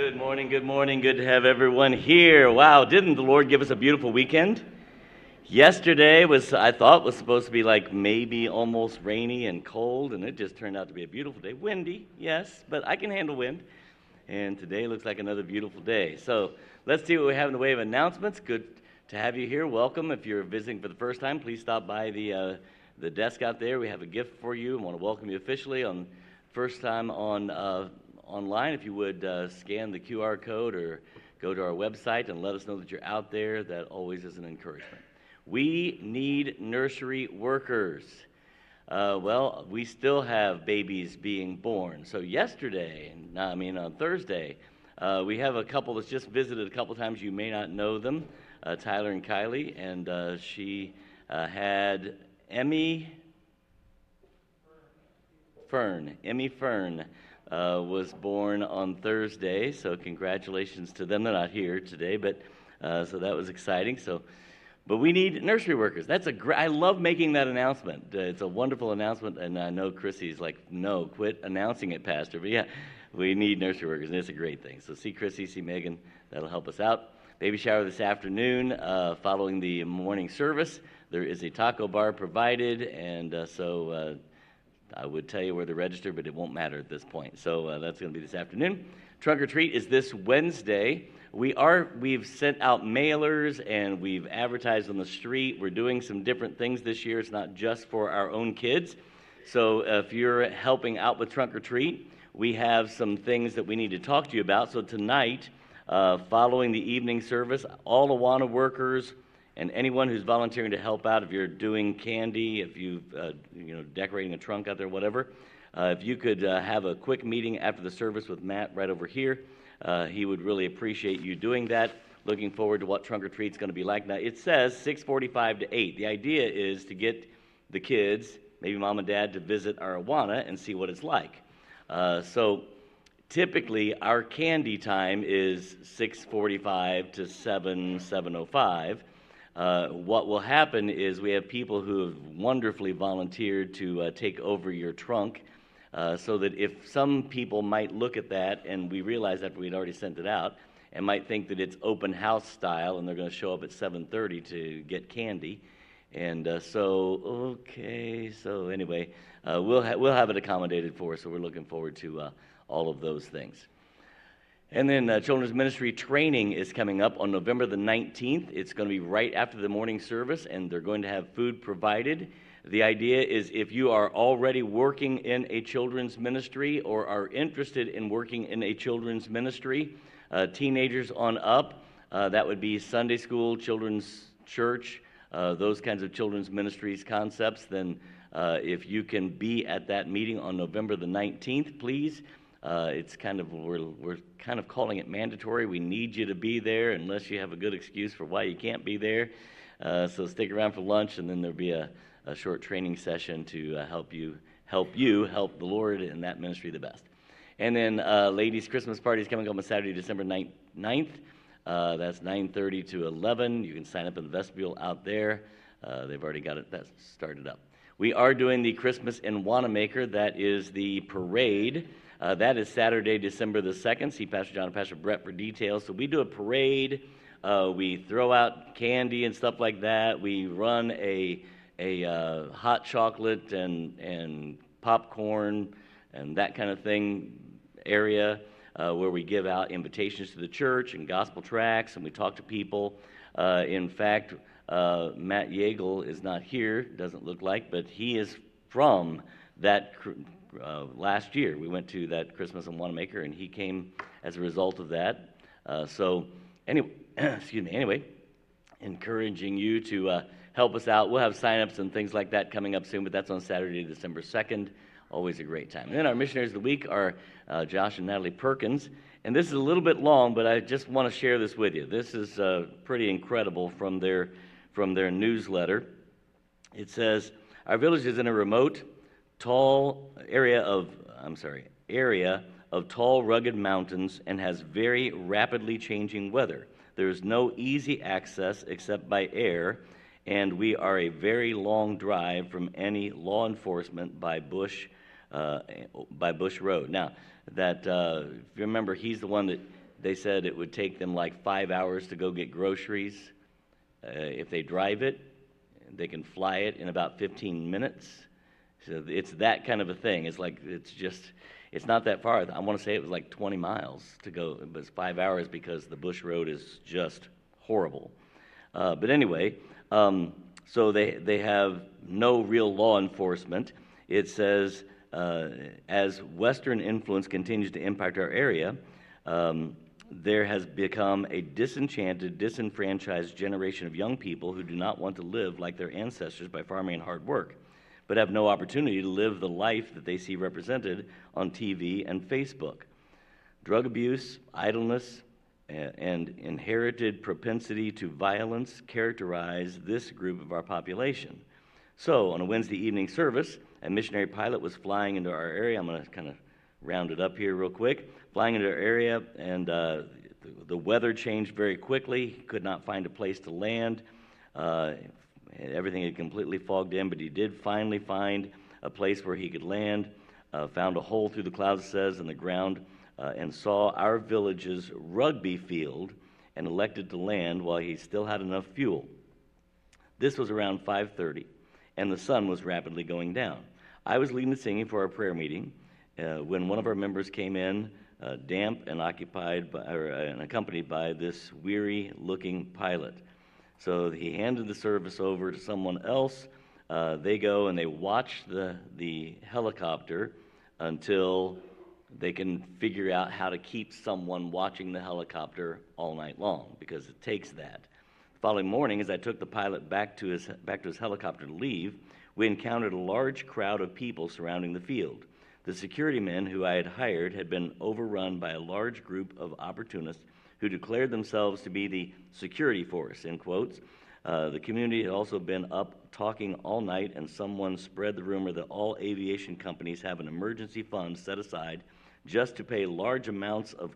Good morning, good morning. Good to have everyone here. Wow, didn't the Lord give us a beautiful weekend? Yesterday was, I thought, was supposed to be like maybe almost rainy and cold, and it just turned out to be a beautiful day. Windy, yes, but I can handle wind. And today looks like another beautiful day. So let's see what we have in the way of announcements. Good to have you here. Welcome. If you're visiting for the first time, please stop by the, uh, the desk out there. We have a gift for you. I want to welcome you officially on first time on uh, online. If you would uh, scan the QR code or go to our website and let us know that you're out there, that always is an encouragement. We need nursery workers. Uh, well, we still have babies being born. So yesterday, I mean on Thursday, uh, we have a couple that's just visited a couple times. You may not know them, uh, Tyler and Kylie, and uh, she uh, had Emmy Fern. Emmy Fern uh, was born on Thursday, so congratulations to them. They're not here today, but so that was exciting. So but we need nursery workers. That's a great, I love making that announcement. Uh, it's a wonderful announcement, and I know Chrissy's like, no, quit announcing it, Pastor. But yeah, we need nursery workers, and it's a great thing. So see Chrissy, see Megan. That'll help us out. Baby shower this afternoon uh, following the morning service. There is a taco bar provided, and uh, so uh, I would tell you where to register, but it won't matter at this point. So uh, that's going to be this afternoon. Trunk or treat is this Wednesday. We are we've sent out mailers and we've advertised on the street. We're doing some different things this year. It's not just for our own kids. So if you're helping out with trunk or treat we have some things that we need to talk to you about. So tonight uh, following the evening service all awana workers and anyone who's volunteering to help out if you're doing candy if you uh, you know decorating a trunk out there whatever uh, if you could uh, have a quick meeting after the service with matt right over here uh, he would really appreciate you doing that. Looking forward to what trunk or treat's going to be like. Now it says 6:45 to 8. The idea is to get the kids, maybe mom and dad, to visit our Awana and see what it's like. Uh, so typically our candy time is 6:45 to 7 7:05. Uh, what will happen is we have people who have wonderfully volunteered to uh, take over your trunk uh, so that if some people might look at that and we realize after we'd already sent it out and might think that it's open house style and they're going to show up at 7.30 to get candy. And uh, so okay so anyway uh, we'll, ha- we'll have it accommodated for us so we're looking forward to all of those things and then uh, children's ministry training is coming up on november the 19th it's going to be right after the morning service and they're going to have food provided the idea is if you are already working in a children's ministry or are interested in working in a children's ministry, uh, teenagers on up, uh, that would be Sunday school, children's church, uh, those kinds of children's ministries concepts, then uh, if you can be at that meeting on November the 19th, please. Uh, it's kind of we're, we're kind of calling it mandatory. We need you to be there unless you have a good excuse for why you can't be there. Uh, so stick around for lunch, and then there'll be a a short training session to uh, help you help you help the Lord in that ministry the best. And then uh, ladies' Christmas party is coming up on Saturday, December 9th. Uh, that's 9:30 to 11. You can sign up in the vestibule out there. Uh, they've already got it that started up. We are doing the Christmas in Wanamaker. That is the parade. Uh, that is Saturday, December the 2nd. See Pastor John and Pastor Brett for details. So we do a parade. Uh, we throw out candy and stuff like that. We run a a uh, hot chocolate and, and popcorn and that kind of thing area uh, where we give out invitations to the church and gospel tracts and we talk to people. Uh, in fact, uh, Matt Yeagle is not here, doesn't look like, but he is from that uh, last year. We went to that Christmas in Wanamaker and he came as a result of that. Uh, so, anyway, excuse me, anyway, encouraging you to help us out. We'll have signups and things like that coming up soon, but that's on Saturday, December 2nd. Always a great time. And then our missionaries of the week are uh, Josh and Natalie Perkins. And this is a little bit long, but I just want to share this with you. This is uh, pretty incredible from their, from their newsletter. It says, Our village is in a remote, tall area of, I'm sorry, area of tall, rugged mountains and has very rapidly changing weather. There is no easy access except by air and we are a very long drive from any law enforcement by Bush, uh, by Bush Road. Now, that uh, if you remember, he's the one that they said it would take them like five hours to go get groceries. Uh, if they drive it, they can fly it in about 15 minutes. So it's that kind of a thing. It's like, it's just, it's not that far. I want to say it was like 20 miles to go, but it's five hours because the bush road is just horrible. Uh, but anyway, um, so they, they have no real law enforcement. It says, uh, as Western influence continues to impact our area, um, there has become a disenchanted, disenfranchised generation of young people who do not want to live like their ancestors by farming and hard work, but have no opportunity to live the life that they see represented on TV and Facebook. Drug abuse, idleness, and inherited propensity to violence characterize this group of our population. So, on a Wednesday evening service, a missionary pilot was flying into our area. I'm going to kind of round it up here real quick. Flying into our area, and uh, the, the, weather changed very quickly. He could not find a place to land. Uh, everything had completely fogged in, but he did finally find a place where he could land. Uh, found a hole through the clouds, says, in the ground, uh, and saw our village's rugby field and elected to land while he still had enough fuel. This was around 5:30 and the sun was rapidly going down. I was leading the singing for our prayer meeting uh, when one of our members came in, uh, damp and occupied by, or, uh, and accompanied by this weary looking pilot. So he handed the service over to someone else. Uh, they go and they watch the, the helicopter until they can figure out how to keep someone watching the helicopter all night long because it takes that The following morning, as I took the pilot back to his, back to his helicopter to leave, we encountered a large crowd of people surrounding the field. The security men who I had hired had been overrun by a large group of opportunists who declared themselves to be the security force, in quotes. Uh, the community had also been up talking all night, and someone spread the rumor that all aviation companies have an emergency fund set aside just to pay large amounts of,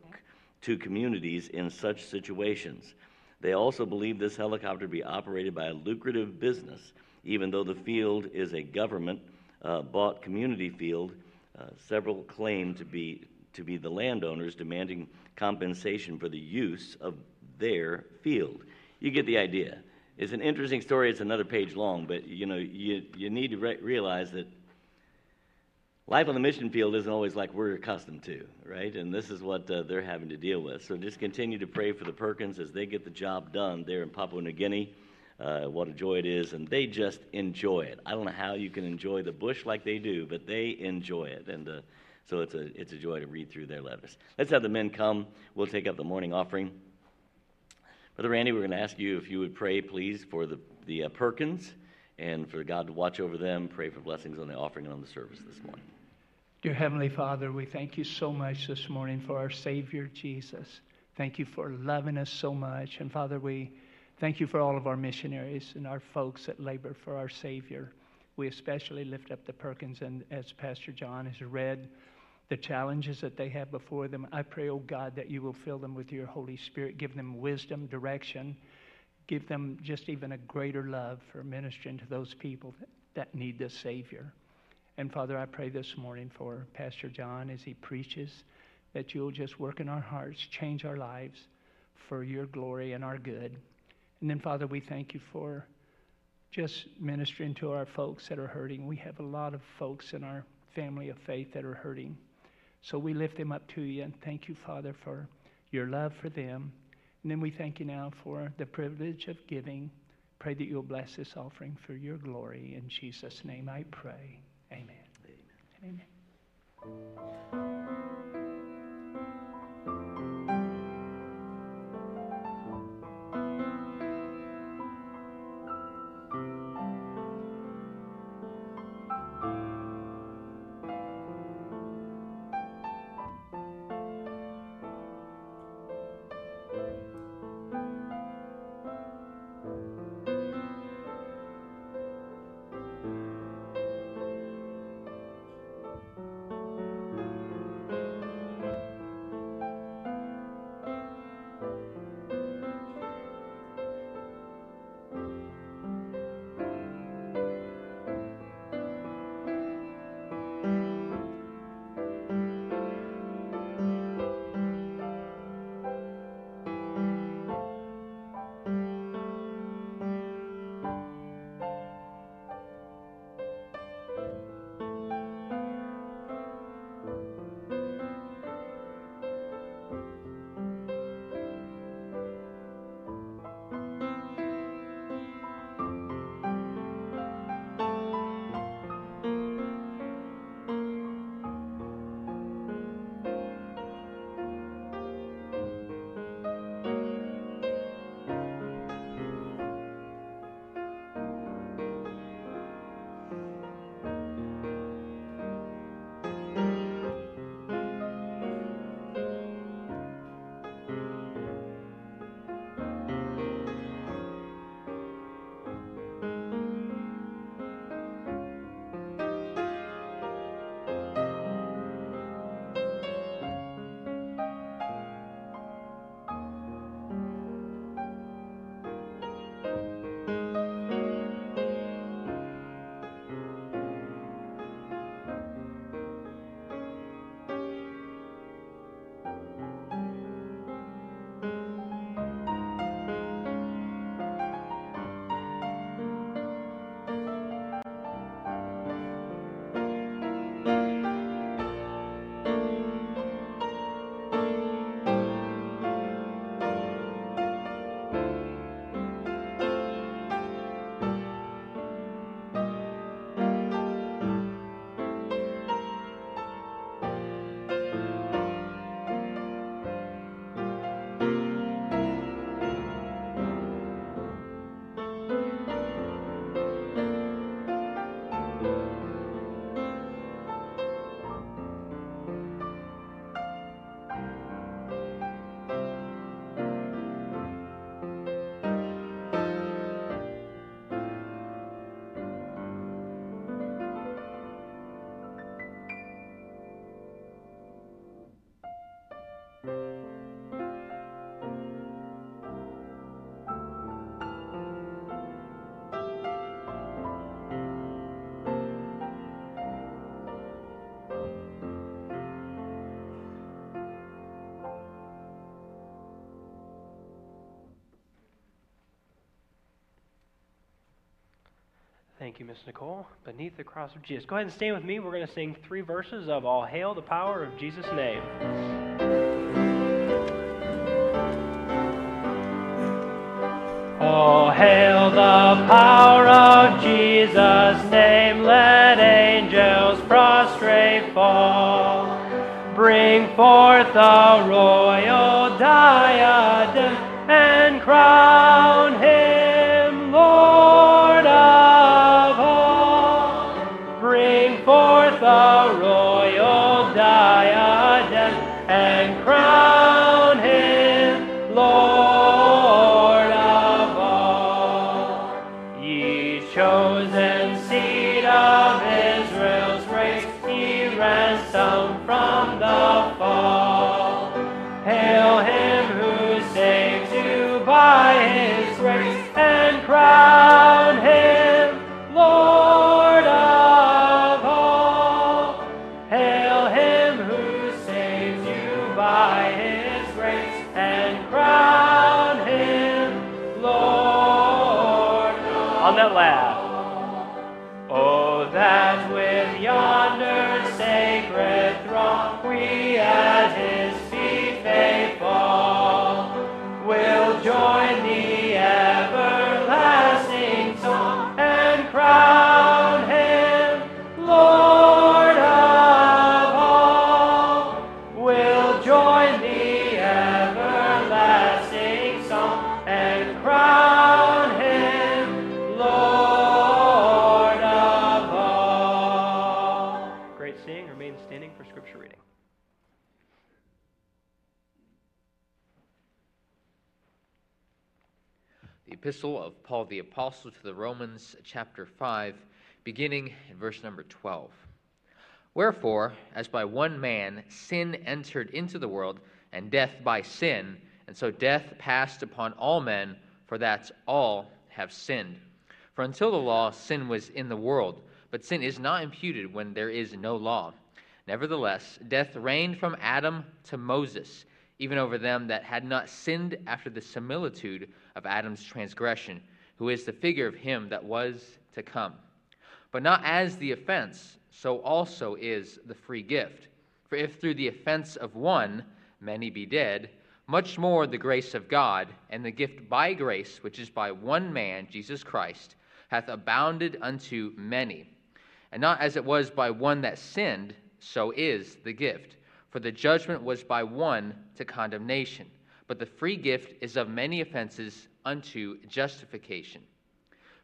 to communities in such situations. They also believe this helicopter to be operated by a lucrative business, even though the field is a government uh, bought community field. Uh, several claim to be, to be the landowners demanding compensation for the use of their field. You get the idea. It's an interesting story. It's another page long, but you know you, you need to re- realize that life on the mission field isn't always like we're accustomed to, right? And this is what uh, they're having to deal with. So just continue to pray for the Perkins as they get the job done there in Papua New Guinea. Uh, what a joy it is, and they just enjoy it. I don't know how you can enjoy the bush like they do, but they enjoy it, and uh, so it's a it's a joy to read through their letters. Let's have the men come. We'll take up the morning offering. Brother Randy, we're going to ask you if you would pray, please, for the the uh, Perkins and for God to watch over them. Pray for blessings on the offering and on the service this morning. Dear Heavenly Father, we thank you so much this morning for our Savior Jesus. Thank you for loving us so much. And Father, we thank you for all of our missionaries and our folks that labor for our Savior. We especially lift up the Perkins, and as Pastor John has read, the challenges that they have before them. I pray, oh God, that you will fill them with your Holy Spirit, give them wisdom, direction, give them just even a greater love for ministering to those people that, that need the Savior. And Father, I pray this morning for Pastor John as he preaches that you'll just work in our hearts, change our lives for your glory and our good. And then, Father, we thank you for just ministering to our folks that are hurting. We have a lot of folks in our family of faith that are hurting. So we lift them up to you and thank you, Father, for your love for them. And then we thank you now for the privilege of giving. Pray that you'll bless this offering for your glory. In Jesus' name I pray. Amen. Amen. Amen. Thank you, Miss Nicole. Beneath the cross of Jesus. Go ahead and stand with me. We're going to sing three verses of All Hail the Power of Jesus' Name. All hail the power of Jesus' name. Let angels prostrate fall. Bring forth the royal diadem and crown him Epistle of Paul the Apostle to the Romans, chapter 5, beginning in verse number 12. Wherefore, as by one man sin entered into the world, and death by sin, and so death passed upon all men, for that all have sinned. For until the law, sin was in the world, but sin is not imputed when there is no law. Nevertheless, death reigned from Adam to Moses, even over them that had not sinned after the similitude of Adam's transgression, who is the figure of him that was to come. But not as the offense, so also is the free gift. For if through the offense of one many be dead, much more the grace of God and the gift by grace, which is by one man, Jesus Christ, hath abounded unto many. And not as it was by one that sinned, so is the gift. For the judgment was by one to condemnation, but the free gift is of many offenses unto justification.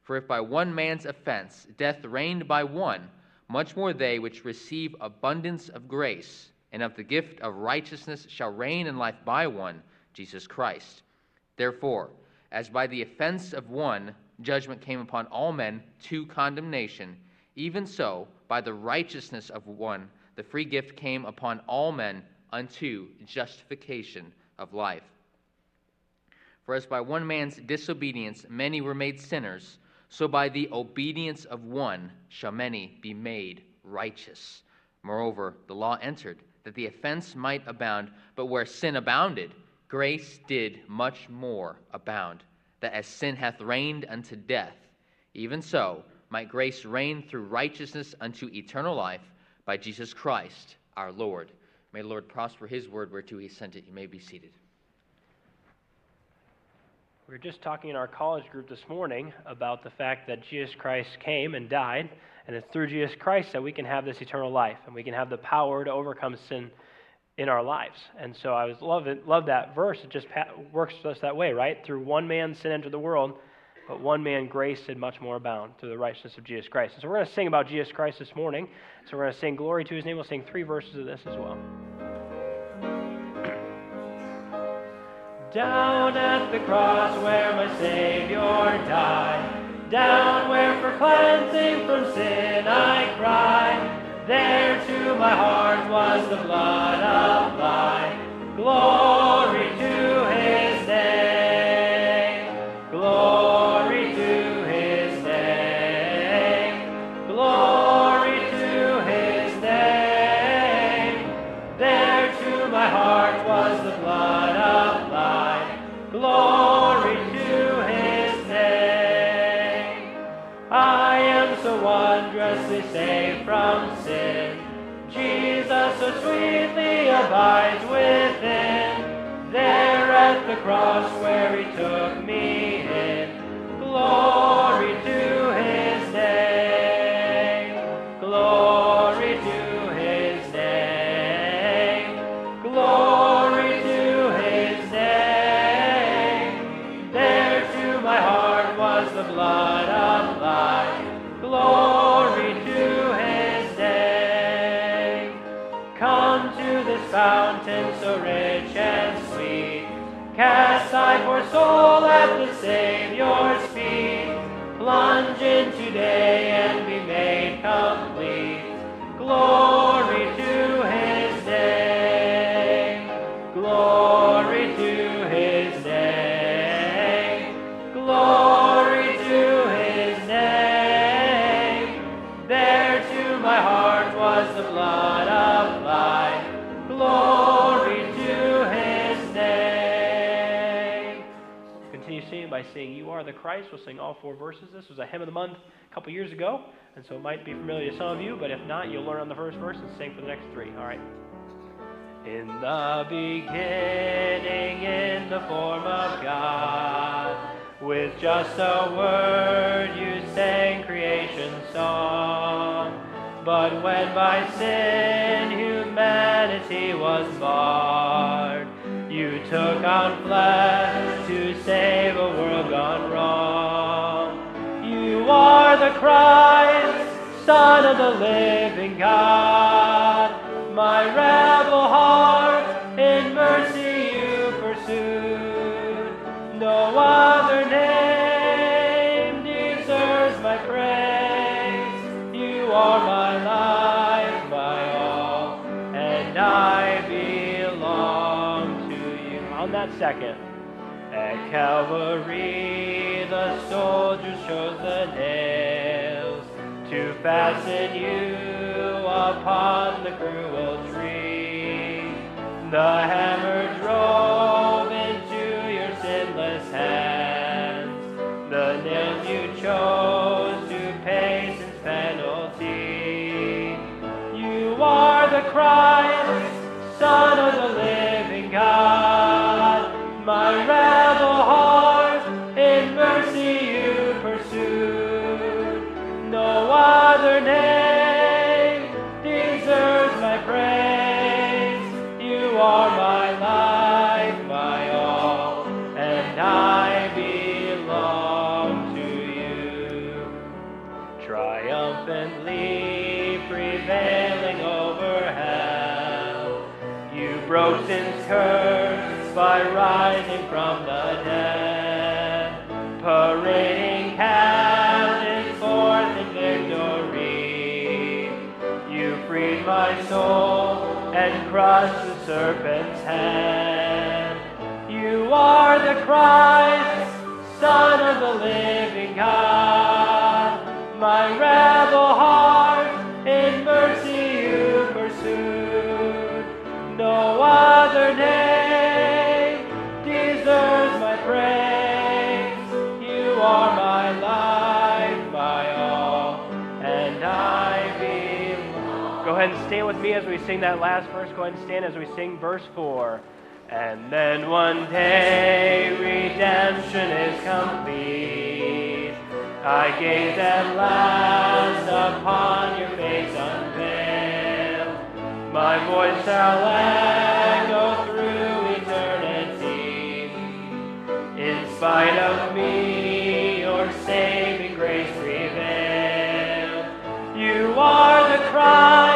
For if by one man's offense death reigned by one, much more they which receive abundance of grace and of the gift of righteousness shall reign in life by one, Jesus Christ. Therefore, as by the offense of one judgment came upon all men to condemnation, even so by the righteousness of one the free gift came upon all men unto justification of life. For as by one man's disobedience many were made sinners, so by the obedience of one shall many be made righteous. Moreover, the law entered, that the offense might abound, but where sin abounded, grace did much more abound, that as sin hath reigned unto death, even so might grace reign through righteousness unto eternal life by Jesus Christ our Lord. May the Lord prosper his word whereto he sent it. You may be seated. We were just talking in our college group this morning about the fact that Jesus Christ came and died, and it's through Jesus Christ that we can have this eternal life, and we can have the power to overcome sin in our lives. And so I was love it, love that verse. It just works just that way, right? Through one man sin entered the world, but one man grace did much more abound through the righteousness of Jesus Christ. And so we're going to sing about Jesus Christ this morning. So we're going to sing glory to his name. We'll sing three verses of this as well. Down at the cross where my Savior died, down where for cleansing from sin I cried, there to my heart was the blood of applied. Glory saved from sin. Jesus so sweetly abides within, there at the cross where he took me in. Glory soul at the Savior's Christ. We'll sing all four verses. This was a hymn of the month a couple years ago, and so it might be familiar to some of you, but if not, you'll learn on the first verse and sing for the next three. All right. In the beginning, in the form of God, with just a word you sang creation's song. But when by sin humanity was marred, you took on flesh to save a world gone are the Christ, Son of the living God. My rebel heart in mercy you pursued. No other name deserves my praise. You are my life, my all, and I belong to you. On that second, Calvary, the soldiers chose the nails to fasten you upon the cruel tree. The hammer drove into your sinless hands the nails you chose to pay sin's penalty. You are the Christ, Son of the living God. My rebel curse by rising from the dead, parading captives forth in victory. You freed my soul and crushed the serpent's head. You are the Christ, Son of the living God. My rebel heart my praise. You are my life, my all, and I. Go ahead and stand with me as we sing that last verse. Go ahead and stand as we sing verse 4. And then one day redemption is complete. I gaze at last upon your face unveiled. My voice shall echo spite of me, your saving grace prevailed. You are the Christ,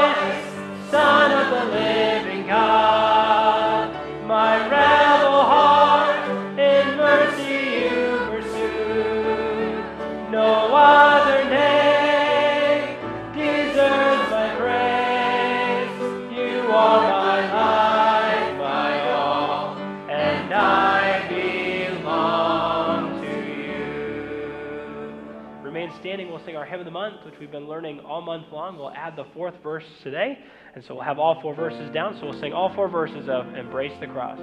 standing. We'll sing our hymn of the month, which we've been learning all month long. We'll add the fourth verse today, and so we'll have all four verses down. So we'll sing all four verses of Embrace the Cross.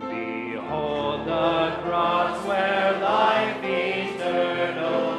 Behold the cross where life died.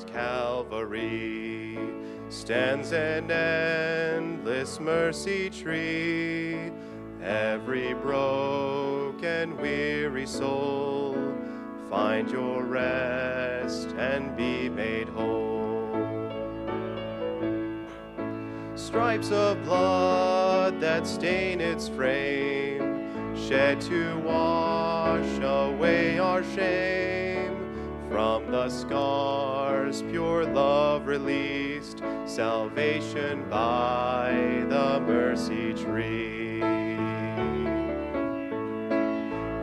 Called Calvary. Calvary stands an endless mercy tree. Every broken, weary soul find your rest and be made whole. Stripes of blood that stain its frame, shed to wash away our shame. The scars, pure love released, salvation by the mercy tree.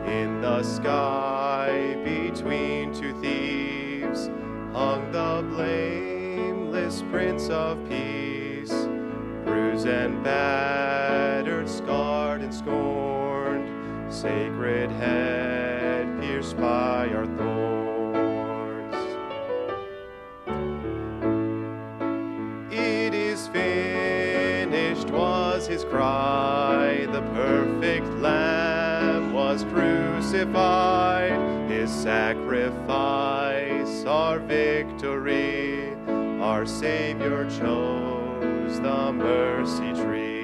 In the sky, between two thieves, hung the blameless Prince of Peace, bruised and battered, scarred and scorned, sacred head pierced by our his sacrifice, our victory, our Savior chose the mercy tree.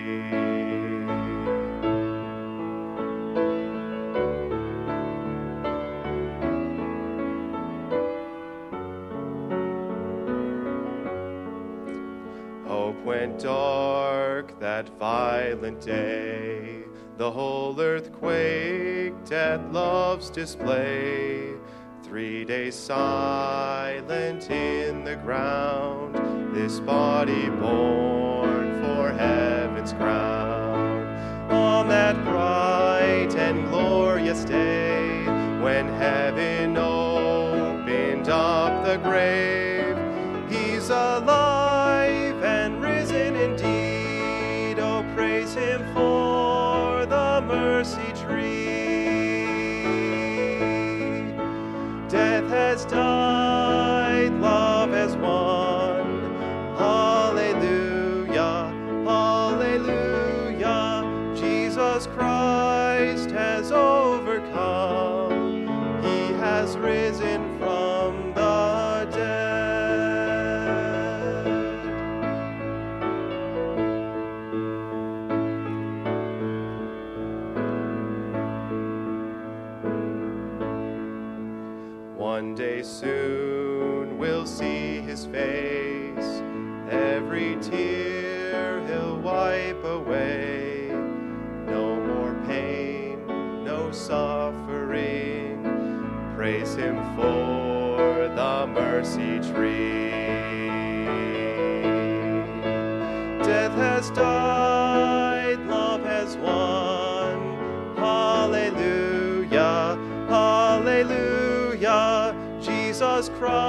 Hope went dark that violent day. The whole earth quaked at love's display. Three days silent in the ground, this body born for heaven's crown. On that bright and glorious day, when heaven mercy tree. Death has died, love has won. Hallelujah, hallelujah. Jesus Christ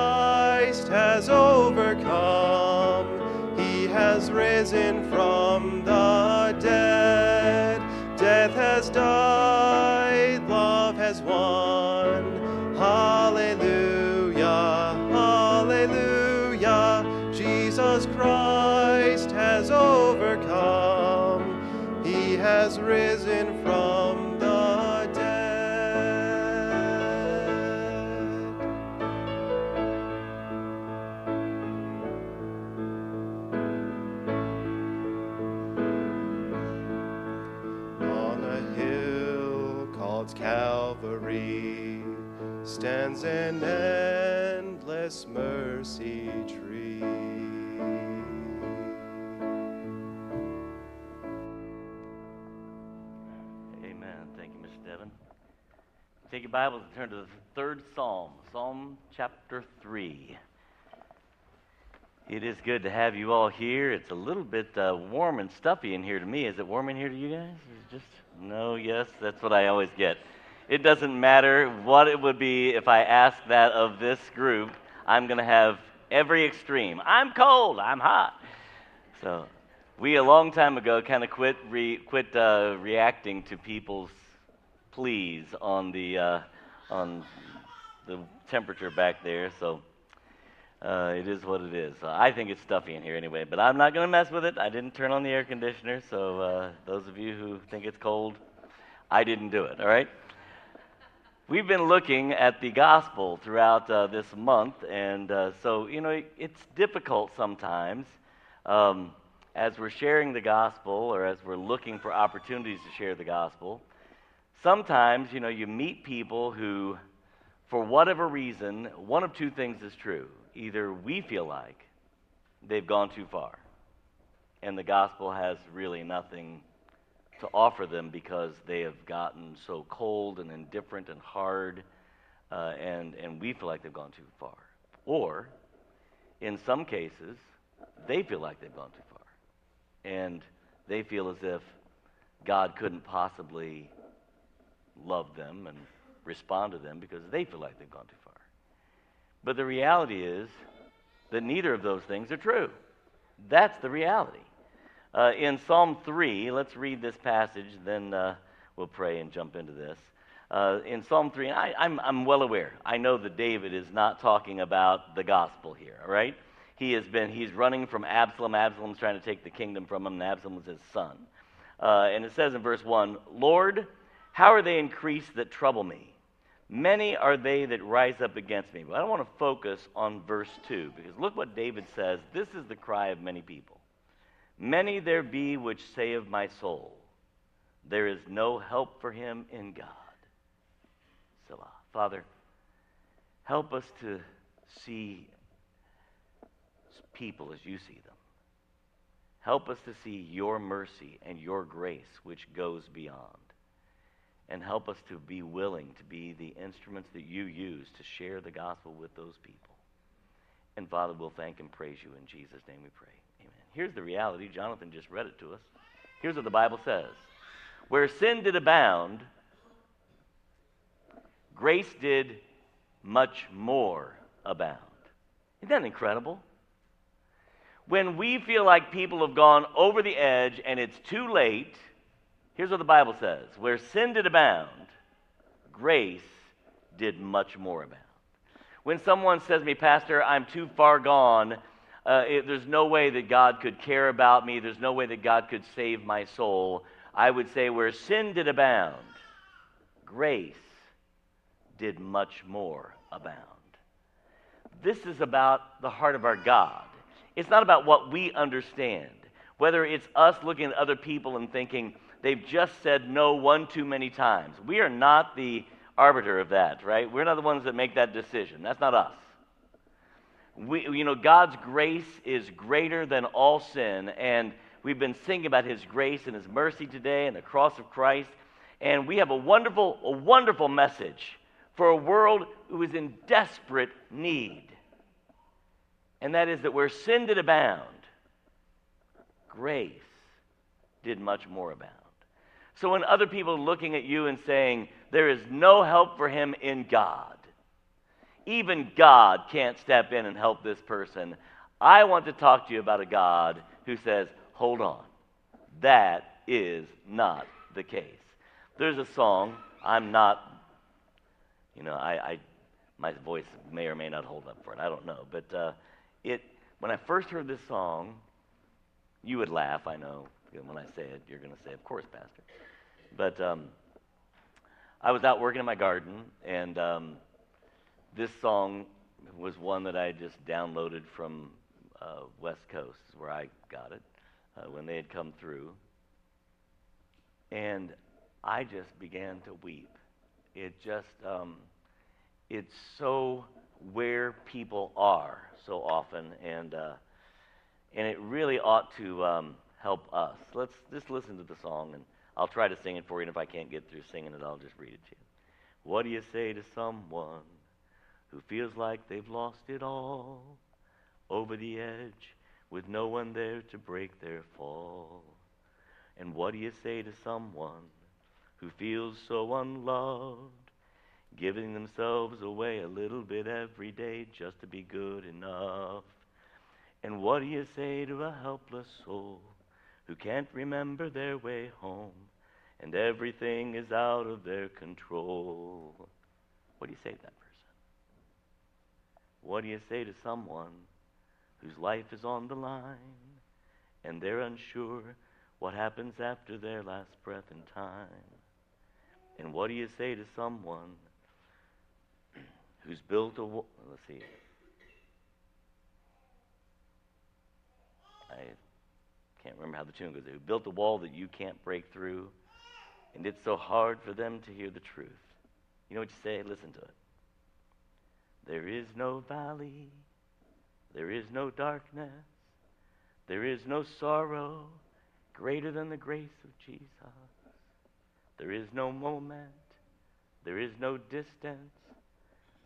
an endless mercy tree. Amen. Thank you, Mr. Devon. Take your Bibles and turn to the third Psalm, Psalm chapter 3. It is good to have you all here. It's a little bit uh, warm and stuffy in here to me. Is it warm in here to you guys? Is it just no, yes, that's what I always get. It doesn't matter what it would be if I ask that of this group. I'm going to have every extreme. I'm cold. I'm hot. So, we a long time ago kind of quit re, quit uh, reacting to people's pleas on the uh, on the temperature back there. So uh, it is what it is. I think it's stuffy in here anyway, but I'm not going to mess with it. I didn't turn on the air conditioner, so uh, those of you who think it's cold, I didn't do it. All right. We've been looking at the gospel throughout uh, this month, and uh, so, you know, it, it's difficult sometimes um, as we're sharing the gospel or as we're looking for opportunities to share the gospel. Sometimes, you know, you meet people who, for whatever reason, one of two things is true. Either we feel like they've gone too far, and the gospel has really nothing to offer them because they have gotten so cold and indifferent and hard, uh, and, and we feel like they've gone too far. Or, in some cases, they feel like they've gone too far. And they feel as if God couldn't possibly love them and respond to them because they feel like they've gone too far. But the reality is that neither of those things are true. That's the reality. Uh, in Psalm 3, let's read this passage, then uh, we'll pray and jump into this. Uh, in Psalm 3, I, I'm, I'm well aware. I know that David is not talking about the gospel here, all right? He has been, he's running from Absalom. Absalom's trying to take the kingdom from him, and Absalom was his son. Uh, and it says in verse 1 Lord, how are they increased that trouble me? Many are they that rise up against me. But I don't want to focus on verse 2, because look what David says. This is the cry of many people. Many there be which say of my soul, There is no help for him in God. Selah. Father, help us to see people as you see them. Help us to see your mercy and your grace, which goes beyond. And help us to be willing to be the instruments that you use to share the gospel with those people. And Father, we'll thank and praise you. In Jesus' name we pray. Here's the reality. Jonathan just read it to us. Here's what the Bible says Where sin did abound, grace did much more abound. Isn't that incredible? When we feel like people have gone over the edge and it's too late, here's what the Bible says Where sin did abound, grace did much more abound. When someone says to me, Pastor, I'm too far gone uh, it, there's no way that God could care about me. There's no way that God could save my soul. I would say, where sin did abound, grace did much more abound. This is about the heart of our God. It's not about what we understand. Whether it's us looking at other people and thinking they've just said no one too many times. We are not the arbiter of that, right? We're not the ones that make that decision. That's not us. We, you know, God's grace is greater than all sin, and we've been singing about His grace and His mercy today and the cross of Christ. And we have a wonderful, a wonderful message for a world who is in desperate need. And that is that where sin did abound, grace did much more abound. So when other people are looking at you and saying, there is no help for him in God, even God can't step in and help this person. I want to talk to you about a God who says, hold on. That is not the case. There's a song, I'm not, you know, I, I my voice may or may not hold up for it. I don't know. But uh, it, when I first heard this song, you would laugh, I know. When I say it, you're going to say, of course, Pastor. But um, I was out working in my garden, and um, this song was one that I just downloaded from uh, West Coast, where I got it uh, when they had come through. And I just began to weep. It just, um, it's so where people are so often, and uh, and it really ought to um, help us. Let's just listen to the song, and I'll try to sing it for you. And if I can't get through singing it, I'll just read it to you. What do you say to someone who feels like they've lost it all over the edge with no one there to break their fall? And what do you say to someone who feels so unloved, giving themselves away a little bit every day just to be good enough? And what do you say to a helpless soul who can't remember their way home and everything is out of their control? What do you say to that? What do you say to someone whose life is on the line and they're unsure what happens after their last breath in time? And what do you say to someone who's built a wall. Let's see. I can't remember how the tune goes. Who built a wall that you can't break through, and it's so hard for them to hear the truth. You know what you say? Listen to it. There is no valley, there is no darkness, there is no sorrow greater than the grace of Jesus. There is no moment, there is no distance,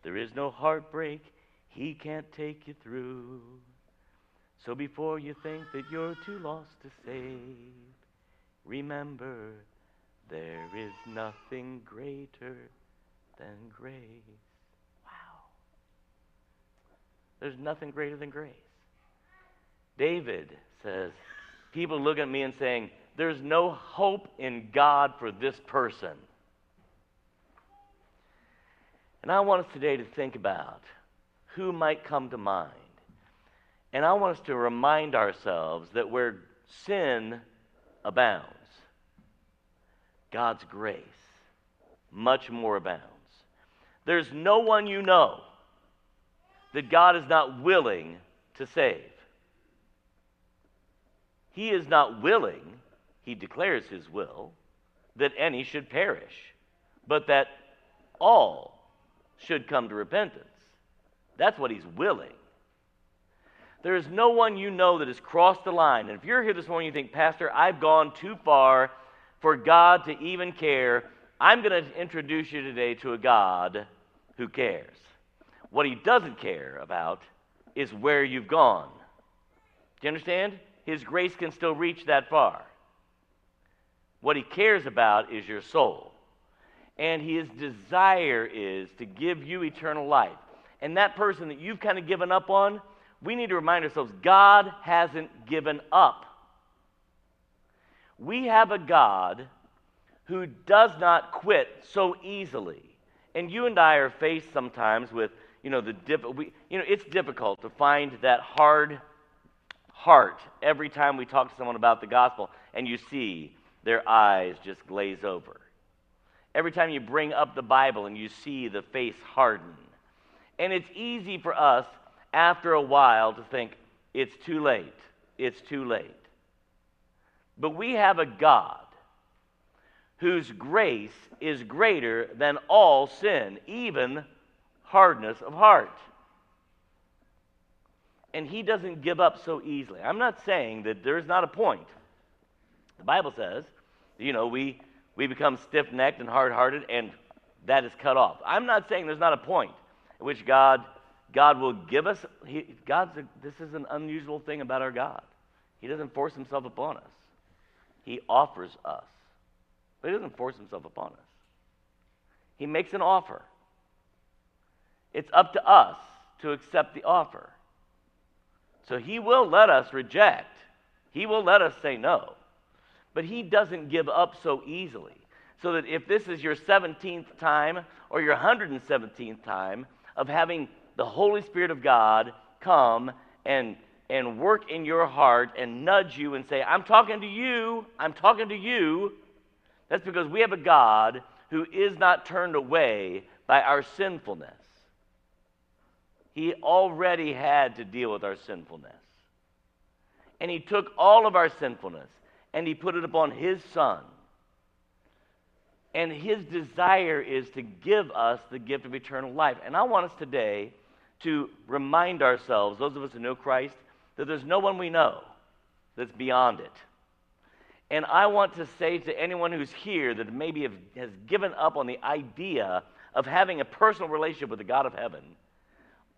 there is no heartbreak he can't take you through. So before you think that you're too lost to save, remember there is nothing greater than grace. There's nothing greater than grace. David says, people look at me and saying, there's no hope in God for this person. And I want us today to think about who might come to mind. And I want us to remind ourselves that where sin abounds, God's grace much more abounds. There's no one you know that God is not willing to save. He is not willing, he declares his will, that any should perish, but that all should come to repentance. That's what he's willing. There is no one you know that has crossed the line. And if you're here this morning, you think, Pastor, I've gone too far for God to even care. I'm going to introduce you today to a God who cares. What he doesn't care about is where you've gone. Do you understand? His grace can still reach that far. What he cares about is your soul. And his desire is to give you eternal life. And that person that you've kind of given up on, we need to remind ourselves God hasn't given up. We have a God who does not quit so easily. And you and I are faced sometimes with, you know, the diff- we, you know, it's difficult to find that hard heart every time we talk to someone about the gospel and you see their eyes just glaze over. Every time you bring up the Bible and you see the face harden. And it's easy for us after a while to think, it's too late. It's too late. But we have a God whose grace is greater than all sin, even hardness of heart. And he doesn't give up so easily. I'm not saying that there's not a point. The Bible says, you know, we, we become stiff necked and hard hearted, and that is cut off. I'm not saying there's not a point in which God, God will give us. He, God's a, this is an unusual thing about our God. He doesn't force himself upon us, He offers us. But He doesn't force himself upon us. He makes an offer. It's up to us to accept the offer. So He will let us reject, He will let us say no. But He doesn't give up so easily. So that if this is your 17th time or your 117th time of having the Holy Spirit of God come and, and work in your heart and nudge you and say, I'm talking to you, I'm talking to you, that's because we have a God who is not turned away by our sinfulness. He already had to deal with our sinfulness. And He took all of our sinfulness and He put it upon His Son. And His desire is to give us the gift of eternal life. And I want us today to remind ourselves, those of us who know Christ, that there's no one we know that's beyond it. And I want to say to anyone who's here that maybe have, has given up on the idea of having a personal relationship with the God of heaven,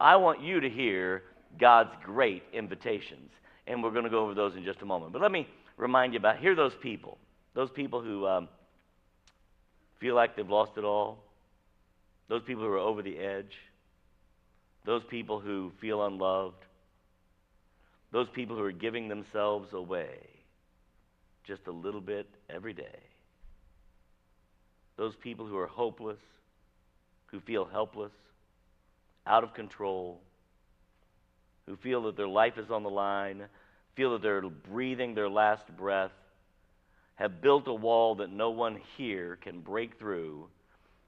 I want you to hear God's great invitations. And we're going to go over those in just a moment. But let me remind you about here those people. Those people who um, feel like they've lost it all. Those people who are over the edge. Those people who feel unloved. Those people who are giving themselves away just a little bit every day. Those people who are hopeless, who feel helpless, out of control, who feel that their life is on the line, feel that they're breathing their last breath, have built a wall that no one here can break through.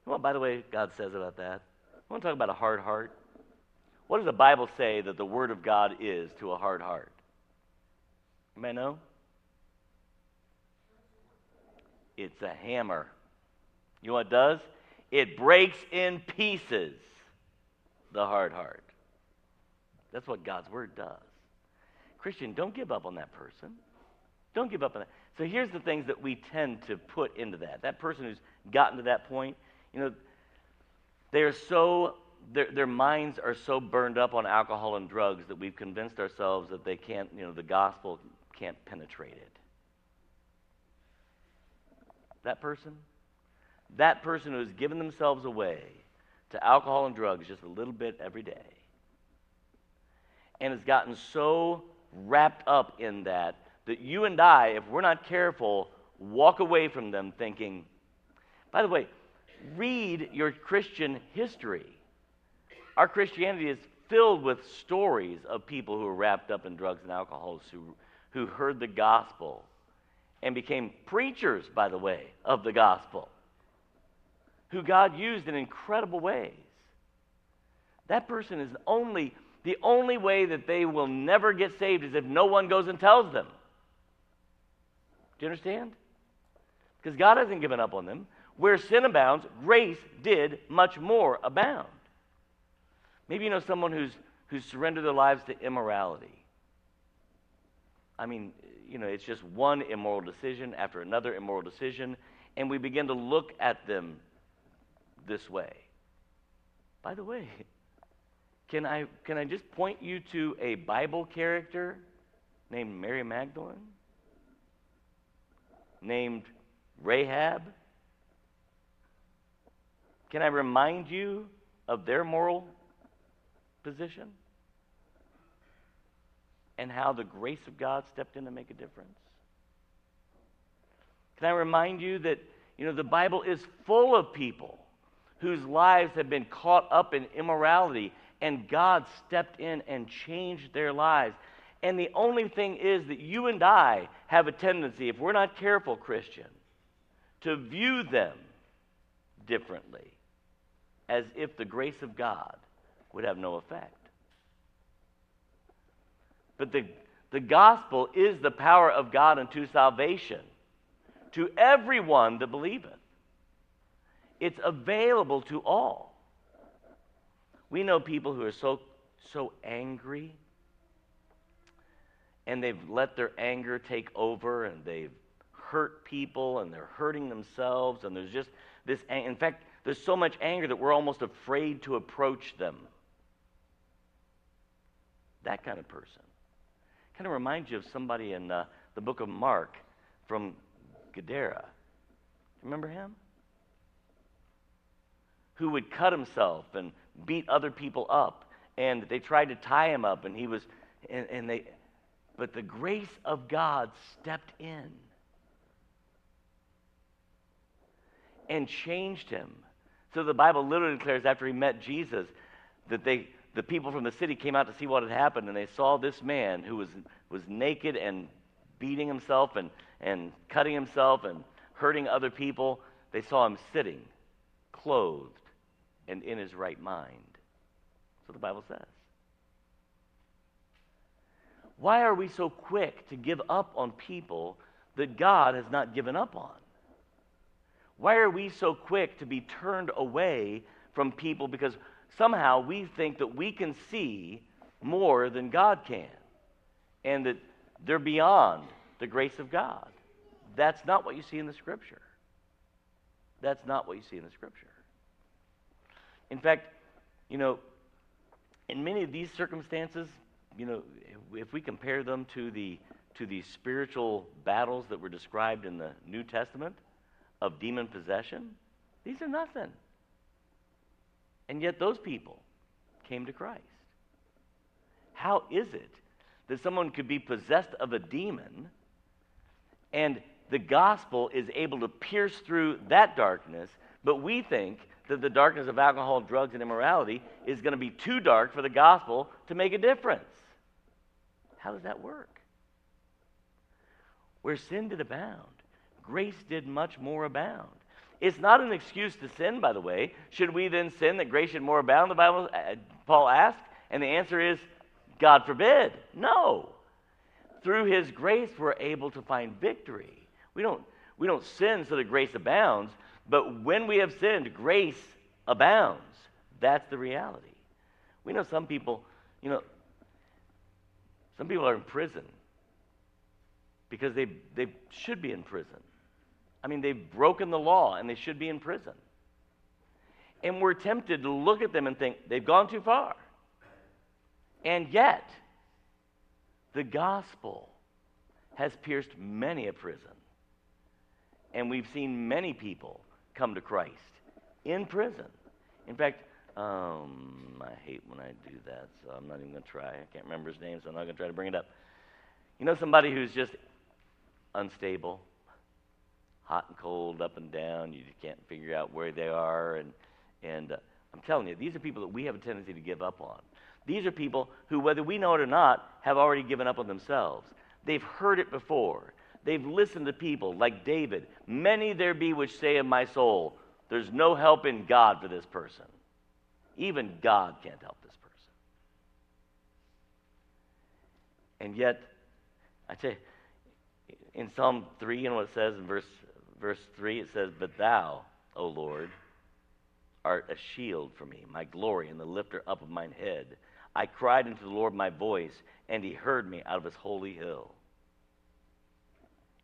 Well, by the way, God says about that. I want to talk about a hard heart. What does the Bible say that the Word of God is to a hard heart? May know? It's a hammer. You know what it does? It breaks in pieces the hard heart. That's what God's Word does. Christian, don't give up on that person. Don't give up on that. So here's the things that we tend to put into that. That person who's gotten to that point, you know, they're so their, their minds are so burned up on alcohol and drugs that we've convinced ourselves that they can't, you know, the gospel can't penetrate it. That person, that person who has given themselves away to alcohol and drugs just a little bit every day and has gotten so wrapped up in that that you and I, if we're not careful, walk away from them thinking, by the way, read your Christian history. Our Christianity is filled with stories of people who were wrapped up in drugs and alcohols who, who heard the gospel and became preachers, by the way, of the gospel, who God used in incredible ways. That person is only the only way that they will never get saved is if no one goes and tells them. Do you understand? Because God hasn't given up on them. Where sin abounds, grace did much more abound. Maybe you know someone who's, who's surrendered their lives to immorality. I mean, you know, it's just one immoral decision after another immoral decision, and we begin to look at them this way. By the way, can I, can I just point you to a Bible character named Mary Magdalene? Named Rahab? Can I remind you of their moral position and how the grace of God stepped in to make a difference? Can I remind you that you know the Bible is full of people whose lives have been caught up in immorality and God stepped in and changed their lives. And the only thing is that you and I have a tendency, if we're not careful, Christian, to view them differently, as if the grace of God would have no effect. But the, the gospel is the power of God unto salvation to everyone that believeth. It's available to all. We know people who are so, so angry and they've let their anger take over and they've hurt people and they're hurting themselves and there's just this in fact there's so much anger that we're almost afraid to approach them. That kind of person. Kind of reminds you of somebody in uh, the book of mark from gadara. Remember him who would cut himself and beat other people up. And they tried to tie him up, and he was, and, and they, but the grace of God stepped in and changed him. So the Bible literally declares after he met Jesus that they, the people from the city came out to see what had happened, and they saw this man who was, was naked and beating himself and, and cutting himself and hurting other people. They saw him sitting, clothed, and in his right mind. So the Bible says. Why are we so quick to give up on people that God has not given up on? Why are we so quick to be turned away from people because somehow we think that we can see more than God can and that they're beyond the grace of God? That's not what you see in the Scripture. That's not what you see in the Scripture. In fact, you know, in many of these circumstances, you know, if we compare them to the to the spiritual battles that were described in the New Testament of demon possession, these are nothing. And yet those people came to Christ. How is it that someone could be possessed of a demon and the gospel is able to pierce through that darkness, but we think that the darkness of alcohol, drugs, and immorality is going to be too dark for the gospel to make a difference. How does that work? Where sin did abound, grace did much more abound. It's not an excuse to sin, by the way. Should we then sin that grace should more abound, the Bible, uh, Paul asked? And the answer is, God forbid. No. Through his grace, we're able to find victory. We don't, we don't sin so that grace abounds, but when we have sinned, grace abounds. That's the reality. We know some people, you know, some people are in prison because they, they should be in prison. I mean, they've broken the law and they should be in prison. And we're tempted to look at them and think they've gone too far. And yet, the gospel has pierced many a prison. And we've seen many people come to Christ in prison. In fact, um, I hate when I do that, so I'm not even going to try. I can't remember his name, so I'm not going to try to bring it up. You know somebody who's just unstable, hot and cold, up and down. You just can't figure out where they are, and and uh, I'm telling you, these are people that we have a tendency to give up on. These are people who, whether we know it or not, have already given up on themselves. They've heard it before. They've listened to people like David. Many there be which say of my soul, there's no help in God for this person. Even God can't help this person. And yet, I tell you, in Psalm 3, you know what it says in verse, verse 3? It says, But thou, O Lord, art a shield for me, my glory, and the lifter up of mine head. I cried unto the Lord my voice, and he heard me out of his holy hill.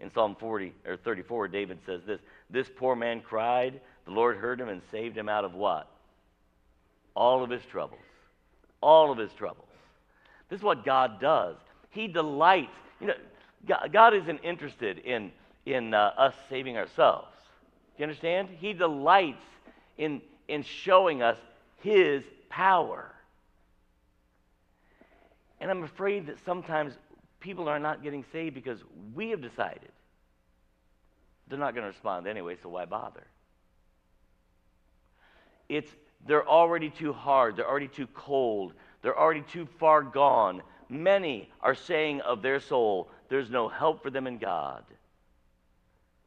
In Psalm 40 or 34, David says this This poor man cried, the Lord heard him and saved him out of what? All of his troubles. All of his troubles. This is what God does. He delights. You know, God, isn't interested in, in uh, us saving ourselves. Do you understand? He delights in, in showing us His power. And I'm afraid that sometimes people are not getting saved because we have decided they're not going to respond anyway, so why bother? It's they're already too hard, they're already too cold, they're already too far gone. Many are saying of their soul, there's no help for them in God.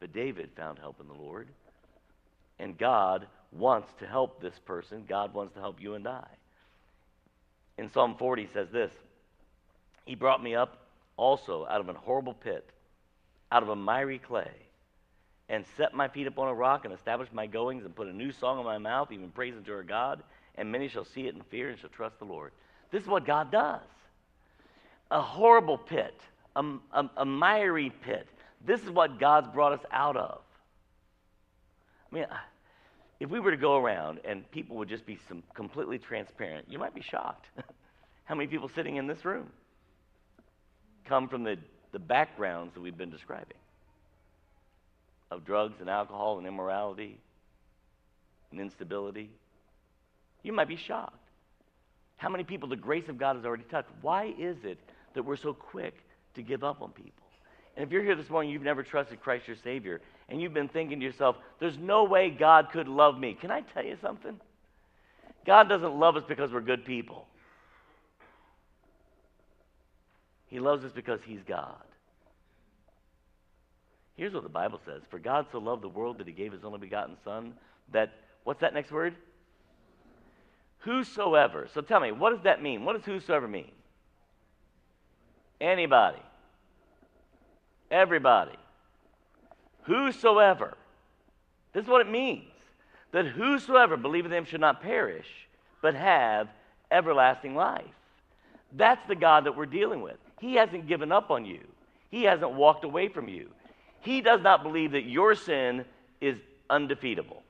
But David found help in the Lord. And God wants to help this person. God wants to help you and I. In Psalm 40 says this He brought me up also out of an horrible pit, out of a miry clay, and set my feet upon a rock and establish my goings and put a new song in my mouth, even praise unto our God. And many shall see it and fear and shall trust the Lord. This is what God does. A horrible pit, a, a, a miry pit. This is what God's brought us out of. I mean, if we were to go around and people would just be some completely transparent, you might be shocked. How many people sitting in this room come from the, the backgrounds that we've been describing of drugs and alcohol and immorality and instability? You might be shocked. How many people the grace of God has already touched? Why is it that we're so quick to give up on people? And if you're here this morning, you've never trusted Christ your Savior, and you've been thinking to yourself, there's no way God could love me. Can I tell you something? God doesn't love us because we're good people. He loves us because He's God. Here's what the Bible says For God so loved the world that He gave His only begotten Son, that, what's that next word? Whosoever. So tell me, what does that mean? What does whosoever mean? Anybody. Everybody. Whosoever. This is what it means that whosoever believeth in him should not perish, but have everlasting life. That's the God that we're dealing with. He hasn't given up on you, He hasn't walked away from you. He does not believe that your sin is undefeatable.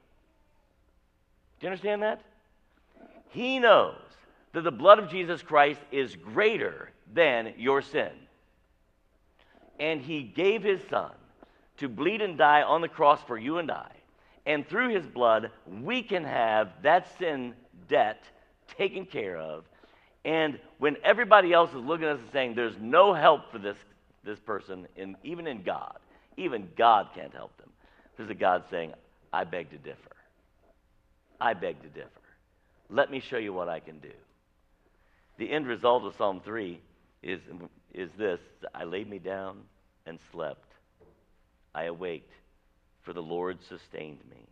Do you understand that? He knows that the blood of Jesus Christ is greater than your sin. And He gave His Son to bleed and die on the cross for you and I. And through His blood, we can have that sin debt taken care of. And when everybody else is looking at us and saying, there's no help for this, this person, in, even in God, even God can't help them, there's a God saying, I beg to differ. I beg to differ. Let me show you what I can do. The end result of Psalm 3 is, is this I laid me down and slept. I awaked, for the Lord sustained me.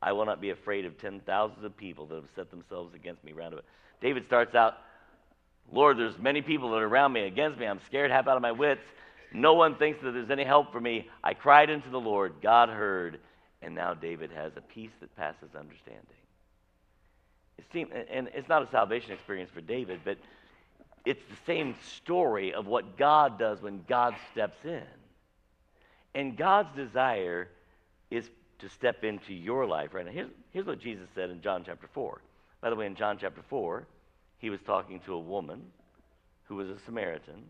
I will not be afraid of ten thousands of people that have set themselves against me round about. David starts out, Lord, there's many people that are around me against me. I'm scared half out of my wits. No one thinks that there's any help for me. I cried unto the Lord. God heard. And now David has a peace that passes understanding. It seems, and it's not a salvation experience for David, but it's the same story of what God does when God steps in. And God's desire is to step into your life right now. Here's, here's what Jesus said in John chapter 4. By the way, in John chapter 4, he was talking to a woman who was a Samaritan,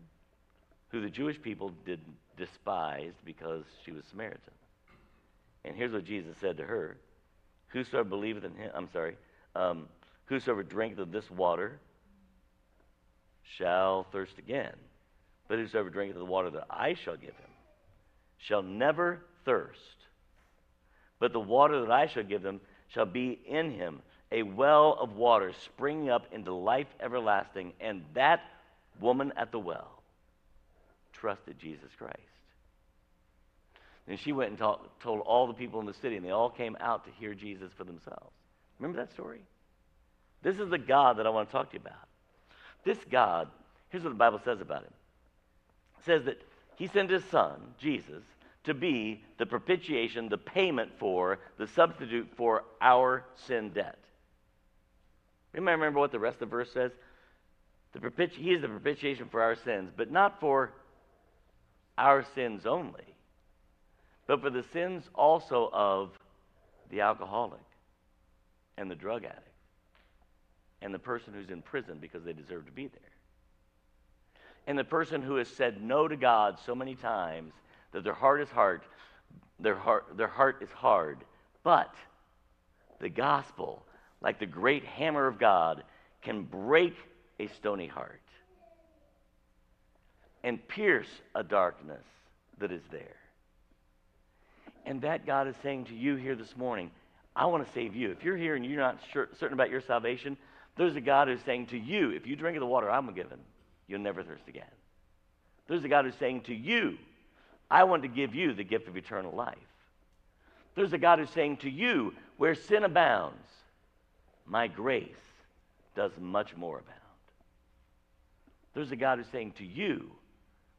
who the Jewish people did despised because she was Samaritan. And here's what Jesus said to her Whosoever believeth in him, I'm sorry, um, whosoever drinketh of this water shall thirst again. But whosoever drinketh of the water that I shall give him shall never thirst. But the water that I shall give them shall be in him a well of water springing up into life everlasting. And that woman at the well trusted Jesus Christ. And she went and talk, told all the people in the city, and they all came out to hear Jesus for themselves. Remember that story? This is the God that I want to talk to you about. This God, here's what the Bible says about him. It says that he sent his son, Jesus, to be the propitiation, the payment for, the substitute for our sin debt. Remember, remember what the rest of the verse says? The propiti- he is the propitiation for our sins, but not for our sins only, but for the sins also of the alcoholic and the drug addict and the person who's in prison because they deserve to be there. And the person who has said no to God so many times that their heart is hard, their heart, their heart is hard. But the gospel, like the great hammer of God, can break a stony heart and pierce a darkness that is there. And that God is saying to you here this morning, I want to save you. If you're here and you're not sure, certain about your salvation, there's a God who's saying to you, if you drink of the water I'm given, you'll never thirst again. There's a God who's saying to you, I want to give you the gift of eternal life. There's a God who's saying to you, where sin abounds, my grace does much more abound. There's a God who's saying to you,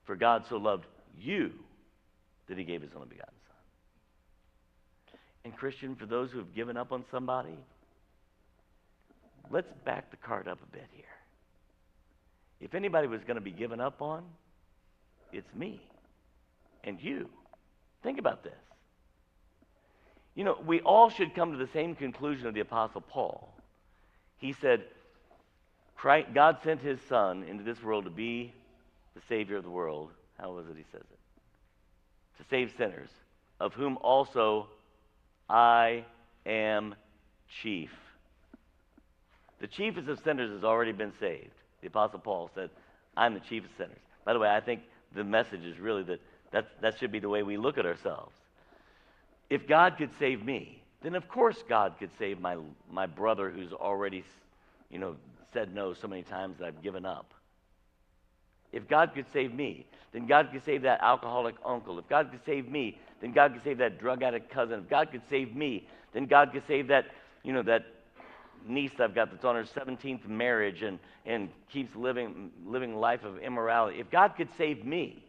for God so loved you that he gave his only begotten Son. And, Christian, for those who have given up on somebody, let's back the cart up a bit here. If anybody was going to be given up on, it's me and you. Think about this. You know, we all should come to the same conclusion of the Apostle Paul. He said, God sent his Son into this world to be the Savior of the world. How was it he says it? To save sinners, of whom also I am chief. The chiefest of sinners has already been saved. The Apostle Paul said, I'm the chief of sinners. By the way, I think the message is really that that, that should be the way we look at ourselves. If God could save me, then of course God could save my, my brother who's already, you know, said no so many times that I've given up. If God could save me, then God could save that alcoholic uncle. If God could save me, then God could save that drug addict cousin. If God could save me, then God could save that, you know, that niece I've got that's on her 17th marriage and, and keeps living, living life of immorality. If God could save me,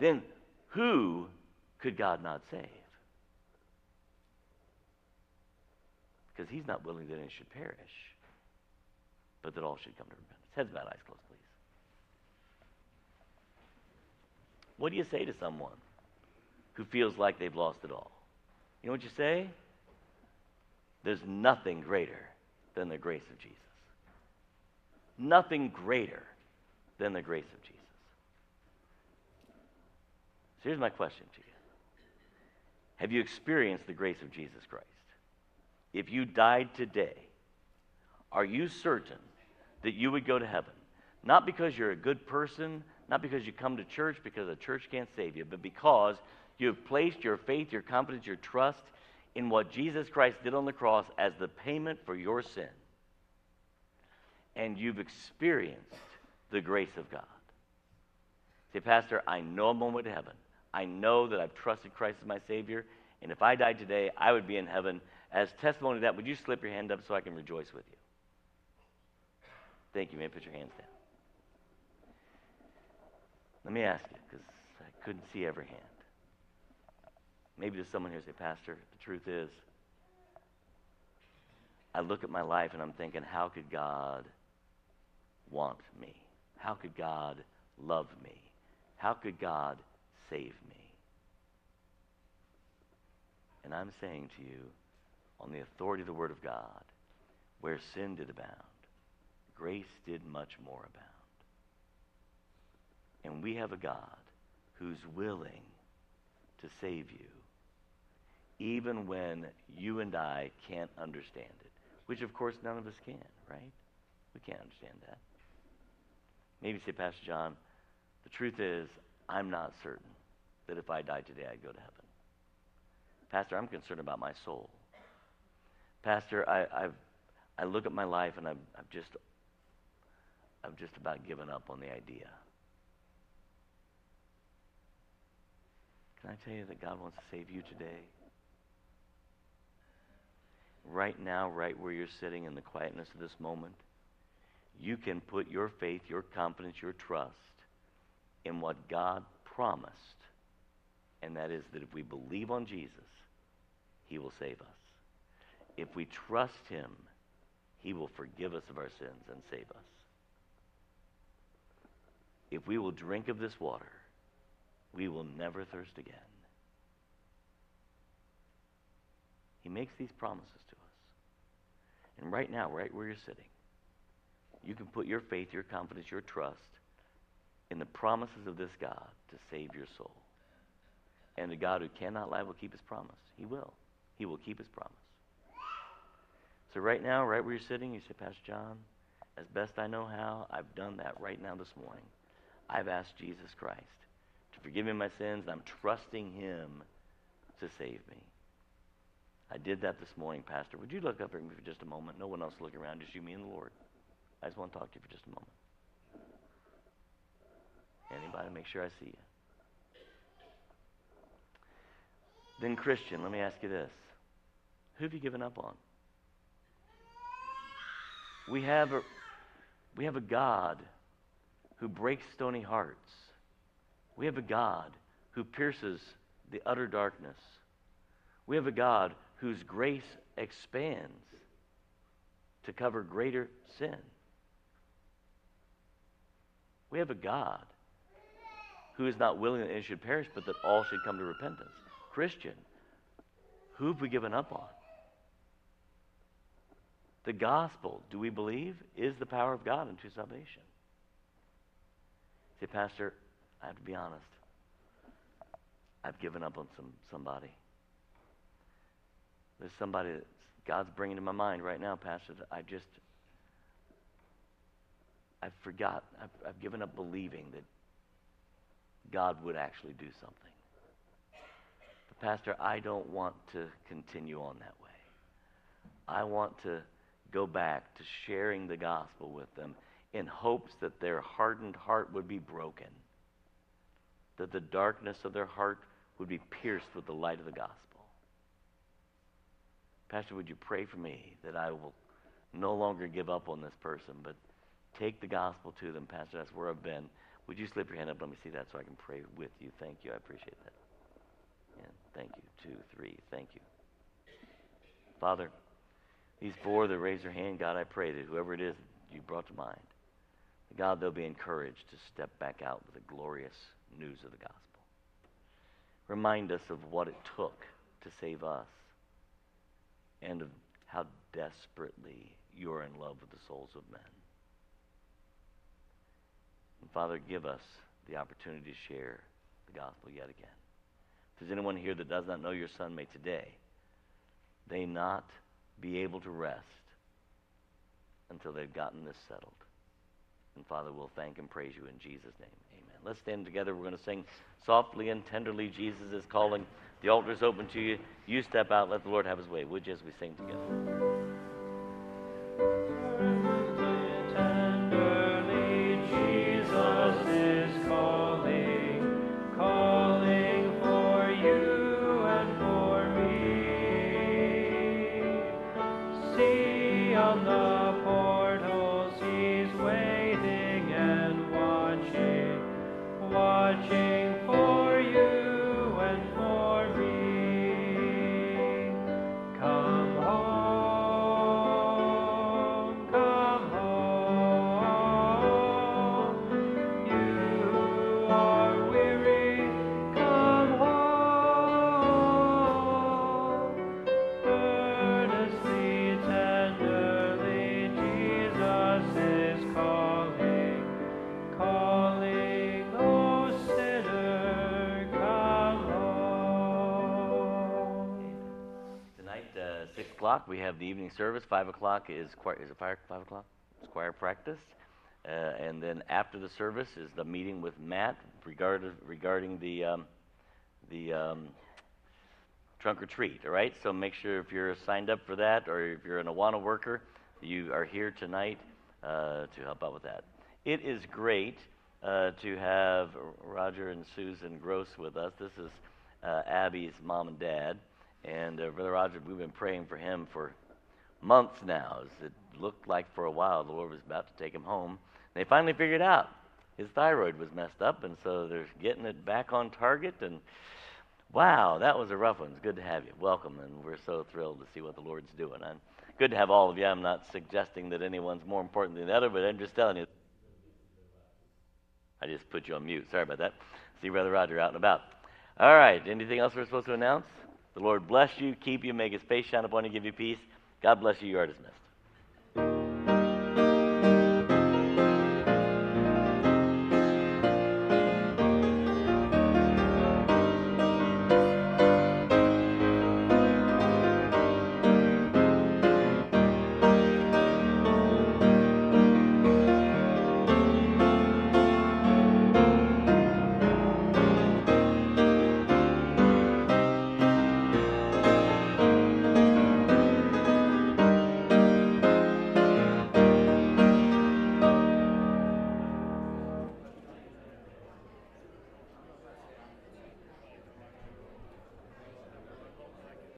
then who could God not save? Because he's not willing that any should perish, but that all should come to repentance. Heads bowed, eyes closed, please. What do you say to someone who feels like they've lost it all? You know what you say? There's nothing greater than the grace of Jesus. Nothing greater than the grace of Jesus. So here's my question to you Have you experienced the grace of Jesus Christ? If you died today, are you certain that you would go to heaven? Not because you're a good person, not because you come to church because a church can't save you, but because you have placed your faith, your confidence, your trust in what Jesus Christ did on the cross as the payment for your sin. And you've experienced the grace of God. Say, Pastor, I know I'm going to heaven. I know that I've trusted Christ as my Savior, And if I died today, I would be in heaven. As testimony to that, would you slip your hand up so I can rejoice with you? Thank you, man. Put your hands down. Let me ask you, because I couldn't see every hand. Maybe there's someone here say, Pastor, the truth is, I look at my life and I'm thinking, how could God want me? How could God love me? How could God save me? And I'm saying to you, on the authority of the Word of God, where sin did abound, grace did much more abound. And we have a God who's willing to save you, even when you and I can't understand it, which of course none of us can, right? We can't understand that. Maybe say, Pastor John, the truth is, I'm not certain that if I died today, I'd go to heaven. Pastor, I'm concerned about my soul. Pastor, I, I've, I look at my life and I've, I've just, I've just about given up on the idea. Can I tell you that God wants to save you today? Right now, right where you're sitting in the quietness of this moment, you can put your faith, your confidence, your trust in what God promised. And that is that if we believe on Jesus, he will save us. If we trust him, he will forgive us of our sins and save us. If we will drink of this water, we will never thirst again. He makes these promises to us. And right now, right where you're sitting, you can put your faith, your confidence, your trust in the promises of this God to save your soul. And the God who cannot lie will keep his promise. He will. He will keep his promise. So, right now, right where you're sitting, you say, Pastor John, as best I know how, I've done that right now this morning. I've asked Jesus Christ to forgive me my sins, and I'm trusting him to save me. I did that this morning, Pastor. Would you look up at me for just a moment? No one else looking around, just you, me, and the Lord. I just want to talk to you for just a moment. Anybody, make sure I see you. Then, Christian, let me ask you this Who have you given up on? We have a, we have a God who breaks stony hearts. We have a God who pierces the utter darkness. We have a God whose grace expands to cover greater sin. We have a God who is not willing that any should perish, but that all should come to repentance. Christian, who have we given up on? The gospel, do we believe, is the power of God unto salvation. Say, Pastor, I have to be honest. I've given up on some somebody. There's somebody that God's bringing to my mind right now, Pastor. I just, I've forgot. I've, I've given up believing that God would actually do something. But Pastor, I don't want to continue on that way. I want to go back to sharing the gospel with them in hopes that their hardened heart would be broken, that the darkness of their heart would be pierced with the light of the gospel. Pastor, would you pray for me that I will no longer give up on this person, but take the gospel to them, Pastor? That's where I've been. Would you slip your hand up? Let me see that so I can pray with you. Thank you. I appreciate that. And thank you. Two, three. Thank you. Father, these four that raise their hand, God, I pray that whoever it is you brought to mind, God, they'll be encouraged to step back out with the glorious news of the gospel. Remind us of what it took to save us and of how desperately you're in love with the souls of men. And Father, give us the opportunity to share the gospel yet again. If there's anyone here that does not know your son, may today they not be able to rest until they've gotten this settled. And Father, we'll thank and praise you in Jesus' name. Amen. Let's stand together. We're going to sing softly and tenderly. Jesus is calling. The altar is open to you. You step out. Let the Lord have his way. Would you as we sing together? O'clock, we have the evening service. 5 o'clock is, choir, is it fire, 5 o'clock? It's choir practice. Uh, and then after the service is the meeting with Matt regarding, regarding the, um, the um, trunk or treat, all right? So make sure if you're signed up for that or if you're an Awana worker, you are here tonight uh, to help out with that. It is great uh, to have Roger and Susan Gross with us. This is uh, Abby's mom and dad. And uh, Brother Roger, we've been praying for him for months now. It looked like for a while the Lord was about to take him home. They finally figured out his thyroid was messed up, and so they're getting it back on target. And wow, that was a rough one. It's good to have you. Welcome, and we're so thrilled to see what the Lord's doing. And good to have all of you. I'm not suggesting that anyone's more important than the other, but I'm just telling you. I just put you on mute. Sorry about that. See Brother Roger out and about. All right. Anything else we're supposed to announce? The Lord bless you, keep you, make his face shine upon you, give you peace. God bless you. You are dismissed.